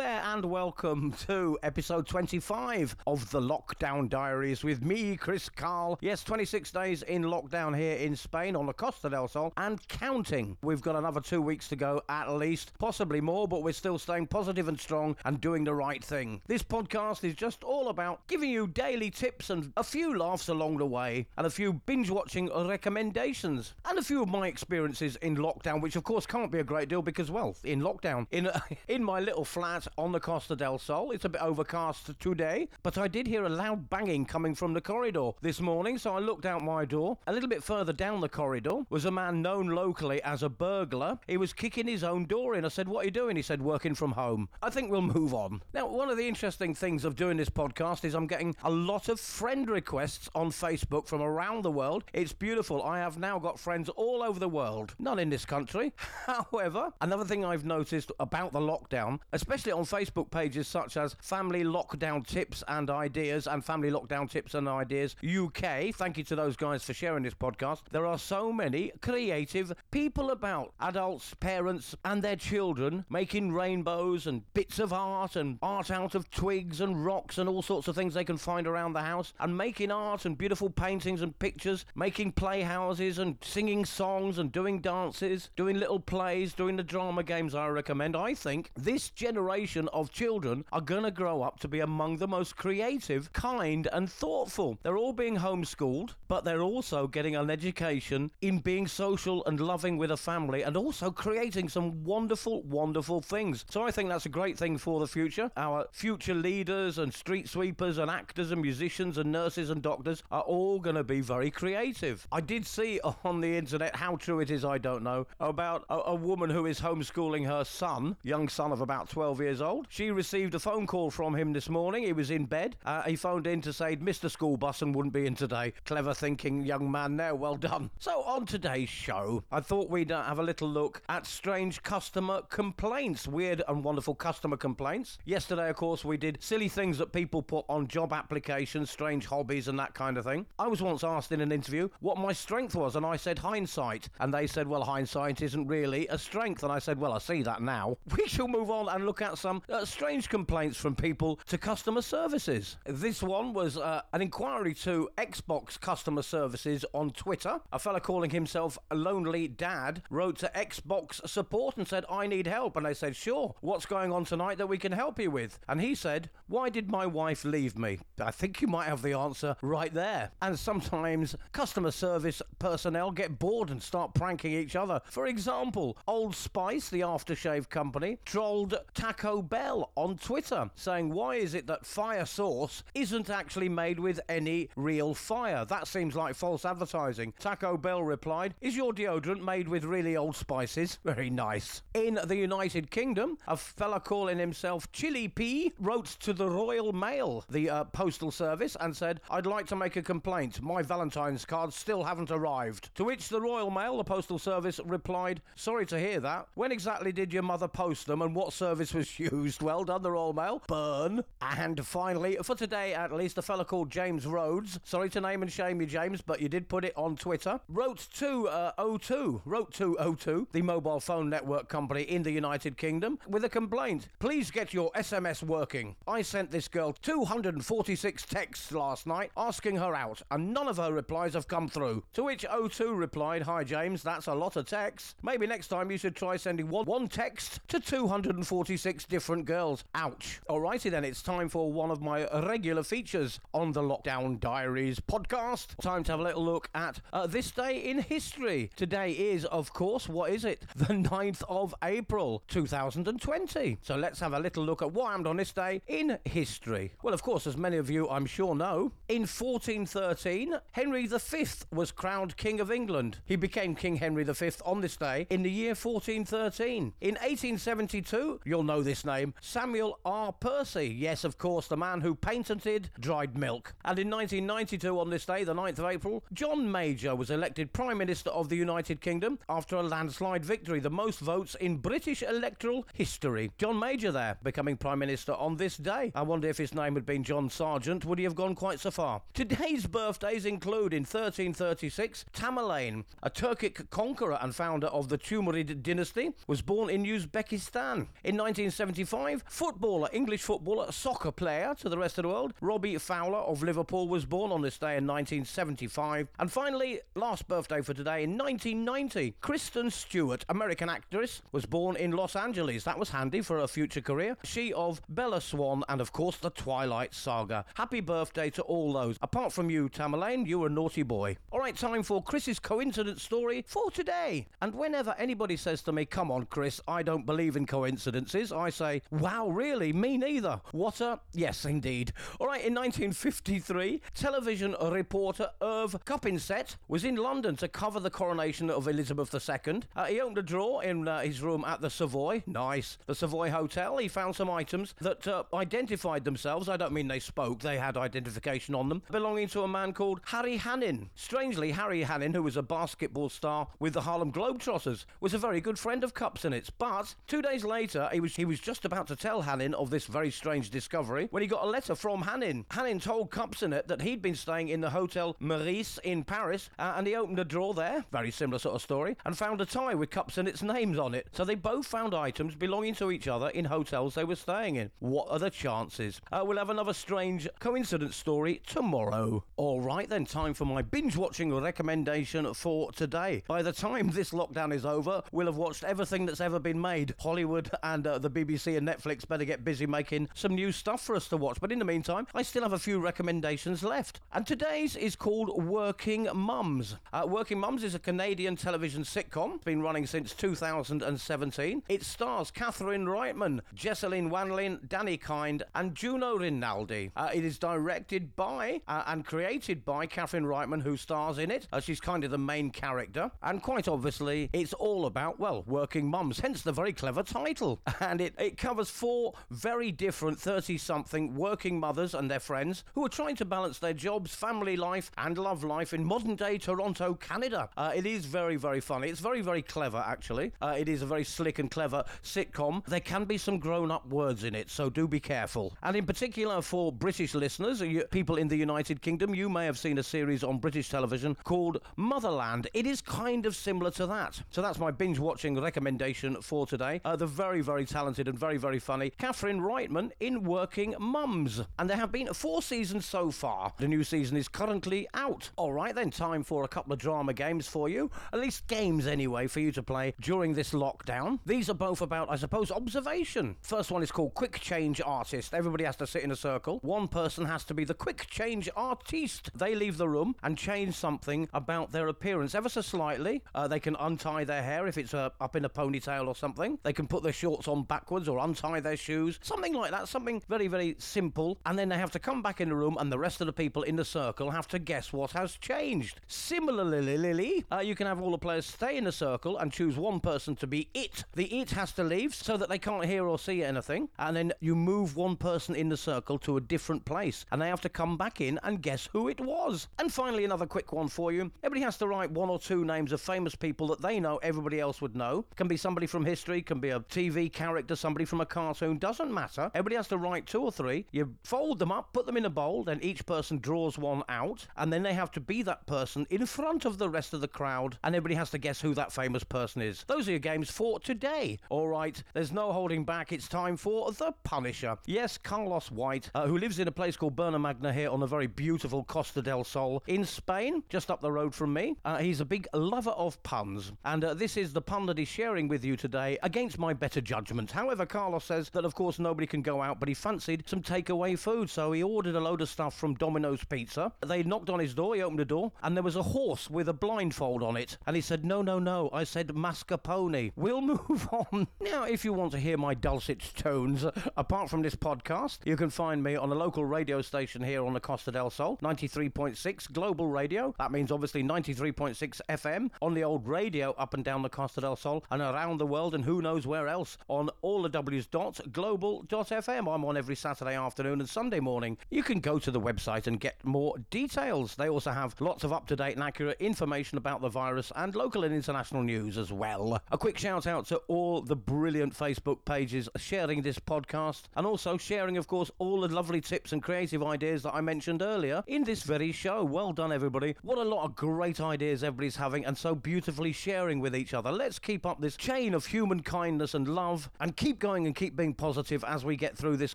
there, and welcome to episode 25 of the Lockdown Diaries with me, Chris Carl. Yes, 26 days in lockdown here in Spain on the Costa del Sol and counting. We've got another two weeks to go at least, possibly more, but we're still staying positive and strong and doing the right thing. This podcast is just all about giving you daily tips and a few laughs along the way, and a few binge watching recommendations, and a few of my experiences in lockdown, which of course can't be a great deal because, well, in lockdown, in in my little flat on the Costa del Sol, it's a bit overcast today, but I did hear a loud banging coming from the corridor this morning, so I looked out my door. A little bit further down the corridor was a man known locally as a burglar. He was kicking his own door in. I said, What are you doing? He said, Working from home. I think we'll move on. Now, one of the interesting things of doing this podcast is I'm getting a lot of friend requests on Facebook from around the world. It's beautiful. I have now got friends all over the world, not in this country. However, another thing I've noticed about the lockdown, especially on Facebook pages such as Family Lockdown Tips and Ideas and Family Lockdown Tips and Ideas UK, thank you to those guys for sharing this podcast. There are so many creative people about adults, parents, and their children making rainbows and bits of art and art out of twigs and rocks and all sorts of things they can find around the house and making art and beautiful paintings and pictures, making playhouses and singing songs and doing dances, doing little plays, doing the drama games I recommend. I think this generation of children are going to grow up to be among the most creative, kind, and thoughtful. They're all being homeschooled, but they're also getting an education in being social and loving with a family and also creating some wonderful, wonderful things. So I think that's a great thing for the future. Our future leaders and street sweepers and actors and musicians and nurses and doctors are all going to be very creative. I did see on the internet, how true it is, I don't know, about a, a woman who is homeschooling her son, young son of about 12 years old. She received a phone call from him this morning. He was in bed. Uh, he phoned in to say Mr. School Bus and wouldn't be in today. Clever thinking, young man there. Well done. So, on today's show, I thought we'd uh, have a little look at strange customer complaints, weird and wonderful customer complaints. Yesterday, of course, we did silly things that people put on job applications, strange hobbies, and that kind of thing. I was once asked in an interview what my strength was, and I said hindsight. And they said, well, hindsight isn't really a strength. And I said, well, I see that now. We shall move on and look at some uh, strange complaints from people to customer services. This one was uh, an inquiry to Xbox customer services on Twitter. A fella calling himself Lonely Dad wrote to Xbox support and said, I need help. And they said, sure, what's going on tonight that we can help you with? And he said, why did my wife leave me? I think you might have the answer right there. And sometimes customer service personnel get bored and start pranking each other. For example, Old Spice, the aftershave company, trolled Taco Bell on Twitter saying, Why is it that fire sauce isn't actually made with any real fire? That seems like false advertising. Taco Bell replied, Is your deodorant made with really old spices? Very nice. In the United Kingdom, a fella calling himself Chili P wrote to the Royal Mail, the uh, postal service, and said, I'd like to make a complaint. My Valentine's cards still haven't arrived. To which the Royal Mail, the postal service, replied, Sorry to hear that. When exactly did your mother post them and what service was used? Well done, the Royal Mail. Burn. And finally, for today at least, a fella called James Rhodes, sorry to name and shame you, James, but you did put it on Twitter, wrote to uh, O2, wrote to O2, the mobile phone network company in the United Kingdom, with a complaint. Please get your SMS working. I sent this girl 246 texts last night asking her out, and none of her replies have come through. To which O2 replied, Hi James, that's a lot of texts. Maybe next time you should try sending one, one text to 246 different girls. Ouch. Alrighty then, it's time for one of my regular features on the Lockdown Diaries podcast. Time to have a little look at uh, this day in history. Today is, of course, what is it? The 9th of April 2020. So let's have a little look at what happened on this day in history. Well, of course, as many of you I'm sure know, in 1413, Henry V was crowned King of England. He became King Henry V on this day in the year 1413. In 1872, you'll know this name, Samuel R. Percy. Yes, of course, the man who patented dried milk. And in 1992, on this day, the 9th of April, John Major was elected Prime Minister of the United Kingdom after a landslide victory, the most votes in British electoral history. John Major there, becoming Prime Minister on this day. I wonder if his name had been John Sergeant, would he have gone quite so far? Today's birthdays include in 1336, Tamerlane, a Turkic conqueror and founder of the Timurid dynasty, was born in Uzbekistan. In 1975, footballer, English footballer, soccer player to the rest of the world, Robbie Fowler of Liverpool was born on this day in 1975. And finally, last birthday for today in 1990, Kristen Stewart, American actress, was born in Los Angeles. That was handy for her future career. She of Bella Swan and, of course, the Twilight Saga. Happy birthday to all those. Apart from you, Tamerlane, you were a naughty boy. All right, time for Chris's coincidence story for today. And whenever anybody says to me, Come on, Chris, I don't believe in coincidences, I say, Wow, really? Me neither. What a. Yes, indeed. All right, in 1953, television reporter Irv Kupcinet was in London to cover the coronation of Elizabeth II. Uh, he opened a drawer in uh, his room at the Savoy. Nice. The Savoy Hotel. He found some items that uh, identified themselves. I don't mean they spoke, they had identification on them, belonging to a man called Harry Hannin. Strangely, Harry Hannin, who was a basketball star with the Harlem Globetrotters, was a very good friend of Kupcinet's. But two days later, he was he was just about to tell Hannin of this very strange discovery when he got a letter from Hannin. Hannin told Kupcinet that he'd been staying in the Hotel Meurice in Paris, uh, and he opened a drawer there, very similar sort of story, and found a tie with Kupcinet's names on it. So they both found items belonging to each other in hotels they were staying in. What are the chances? Uh, we'll have another strange coincidence story tomorrow. All right, then, time for my binge watching recommendation for today. By the time this lockdown is over, we'll have watched everything that's ever been made. Hollywood and uh, the BBC and Netflix better get busy making some new stuff for us to watch. But in the meantime, I still have a few recommendations left. And today's is called Working Mums. Uh, Working Mums is a Canadian television sitcom, It's been running since 2017. It stars Catherine Reitman, Jessalyn Wanlim, Dani Kind, and Juno Rinaldi. Uh, it is directed by uh, and created by Catherine Reitman, who stars in it. Uh, she's kind of the main character. And quite obviously, it's all about, well, working mums, hence the very clever title. And it, it covers four very different 30 something working mothers and their friends who are trying to balance their jobs, family life, and love life in modern day Toronto, Canada. Uh, it is very, very funny. It's very, very clever, actually. Uh, it is a very slick and clever sitcom. There can be some grown up words in it, so do be careful. And in particular, for British listeners, people in the United Kingdom, you may have seen a series on British television called Motherland. It is kind of similar to that. So that's my binge watching recommendation for today. Uh, the very, very talented and very, very funny Catherine Reitman in Working Mums. And there have been four seasons so far. The new season is currently out. All right, then, time for a couple of drama games for you. At least games, anyway, for you to play during this lockdown. These are both about, I suppose, observation. First one is called Quick Change Artist. Everybody has to sit in a circle. One person has to be the quick change artiste. They leave the room and change something about their appearance ever so slightly. Uh, they can untie their hair if it's uh, up in a ponytail or something. They can put their shorts on backwards or untie their shoes. Something like that. Something very, very simple. And then they have to come back in the room and the rest of the people in the circle have to guess what has changed. Similarly, Lily, uh, you can have all the players stay in a circle and choose one person to be it. The it has to leave so that they can't hear or see anything. And then you move one person in the circle to a different place. And they have to come back in and guess who it was. And finally, another quick one for you. Everybody has to write one or two names of famous people that they know everybody else would know. Can be somebody from history, can be a TV character, somebody from a cartoon, doesn't matter. Everybody has to write two or three. You fold them up, put them in a bowl, then each person draws one out, and then they have to be that person in front of the rest of the crowd, and everybody has to guess who that famous person is. Those are your games for today. All right, there's no holding back. It's time for The Punisher. Yes, Carlos White, uh, who lives in a place called Magna here on the very beautiful Costa del Sol in Spain, just up the road from me. Uh, he's a big lover of puns, and uh, this is the pun that he's sharing with you today against my better judgment. However, Carlos says that, of course, nobody can go out, but he fancied some takeaway food, so he ordered a load of stuff from Domino's Pizza. They knocked on his door, he opened the door, and there was a horse with a blindfold on it. And he said, No, no, no, I said mascarpone. We'll move on. Now, if you want to hear my dulcet tones, apart from this podcast, you can find me on a local radio station here on the Costa del Sol, 93.6 Global Radio. That means obviously 93.6 FM on the old radio up and down the Costa del Sol and around the world and who knows where else on all the W's global.fm. I'm on every Saturday afternoon and Sunday morning. You can go to the website and get more details. They also have lots of up to date and accurate information about the virus and local and international news as well. A quick shout out to all the brilliant Facebook pages sharing this podcast and also sharing, of course, all the lovely tips and creative ideas that I mentioned earlier in this very show. Well done, everybody. What a lot of great ideas everybody's having and so beautifully sharing with each other. Let's keep up this chain of human kindness and love and keep keep going and keep being positive as we get through this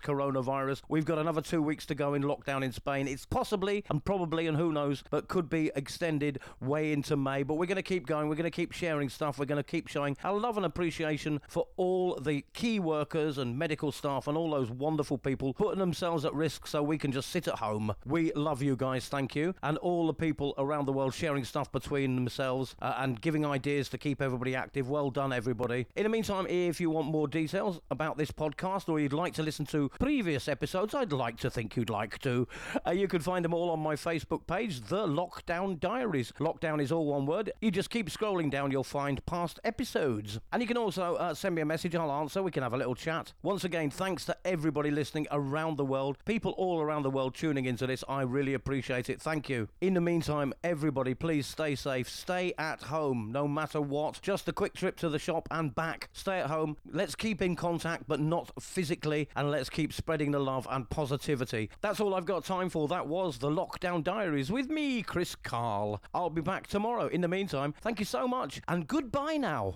coronavirus. We've got another two weeks to go in lockdown in Spain. It's possibly and probably and who knows, but could be extended way into May. But we're going to keep going. We're going to keep sharing stuff. We're going to keep showing our love and appreciation for all the key workers and medical staff and all those wonderful people putting themselves at risk so we can just sit at home. We love you guys. Thank you. And all the people around the world sharing stuff between themselves uh, and giving ideas to keep everybody active. Well done, everybody. In the meantime, if you want more details about this podcast or you'd like to listen to previous episodes, I'd like to think you'd like to. Uh, you can find them all on my Facebook page, The Lockdown Diaries. Lockdown is all one word. You just keep scrolling down, you'll find past episodes. And you can also uh, send me a message, I'll answer. We can have a little chat. Once again, thanks to everybody listening around the world, people all around the world tuning into this. I really appreciate it. Thank you. In the meantime, everybody, please stay safe. Stay at home, no matter what. Just a quick trip to the shop and back. Stay at home. Let's keep contact, but not physically, and let's keep spreading the love and positivity. That's all I've got time for. That was the Lockdown Diaries with me, Chris Carl. I'll be back tomorrow. In the meantime, thank you so much, and goodbye now.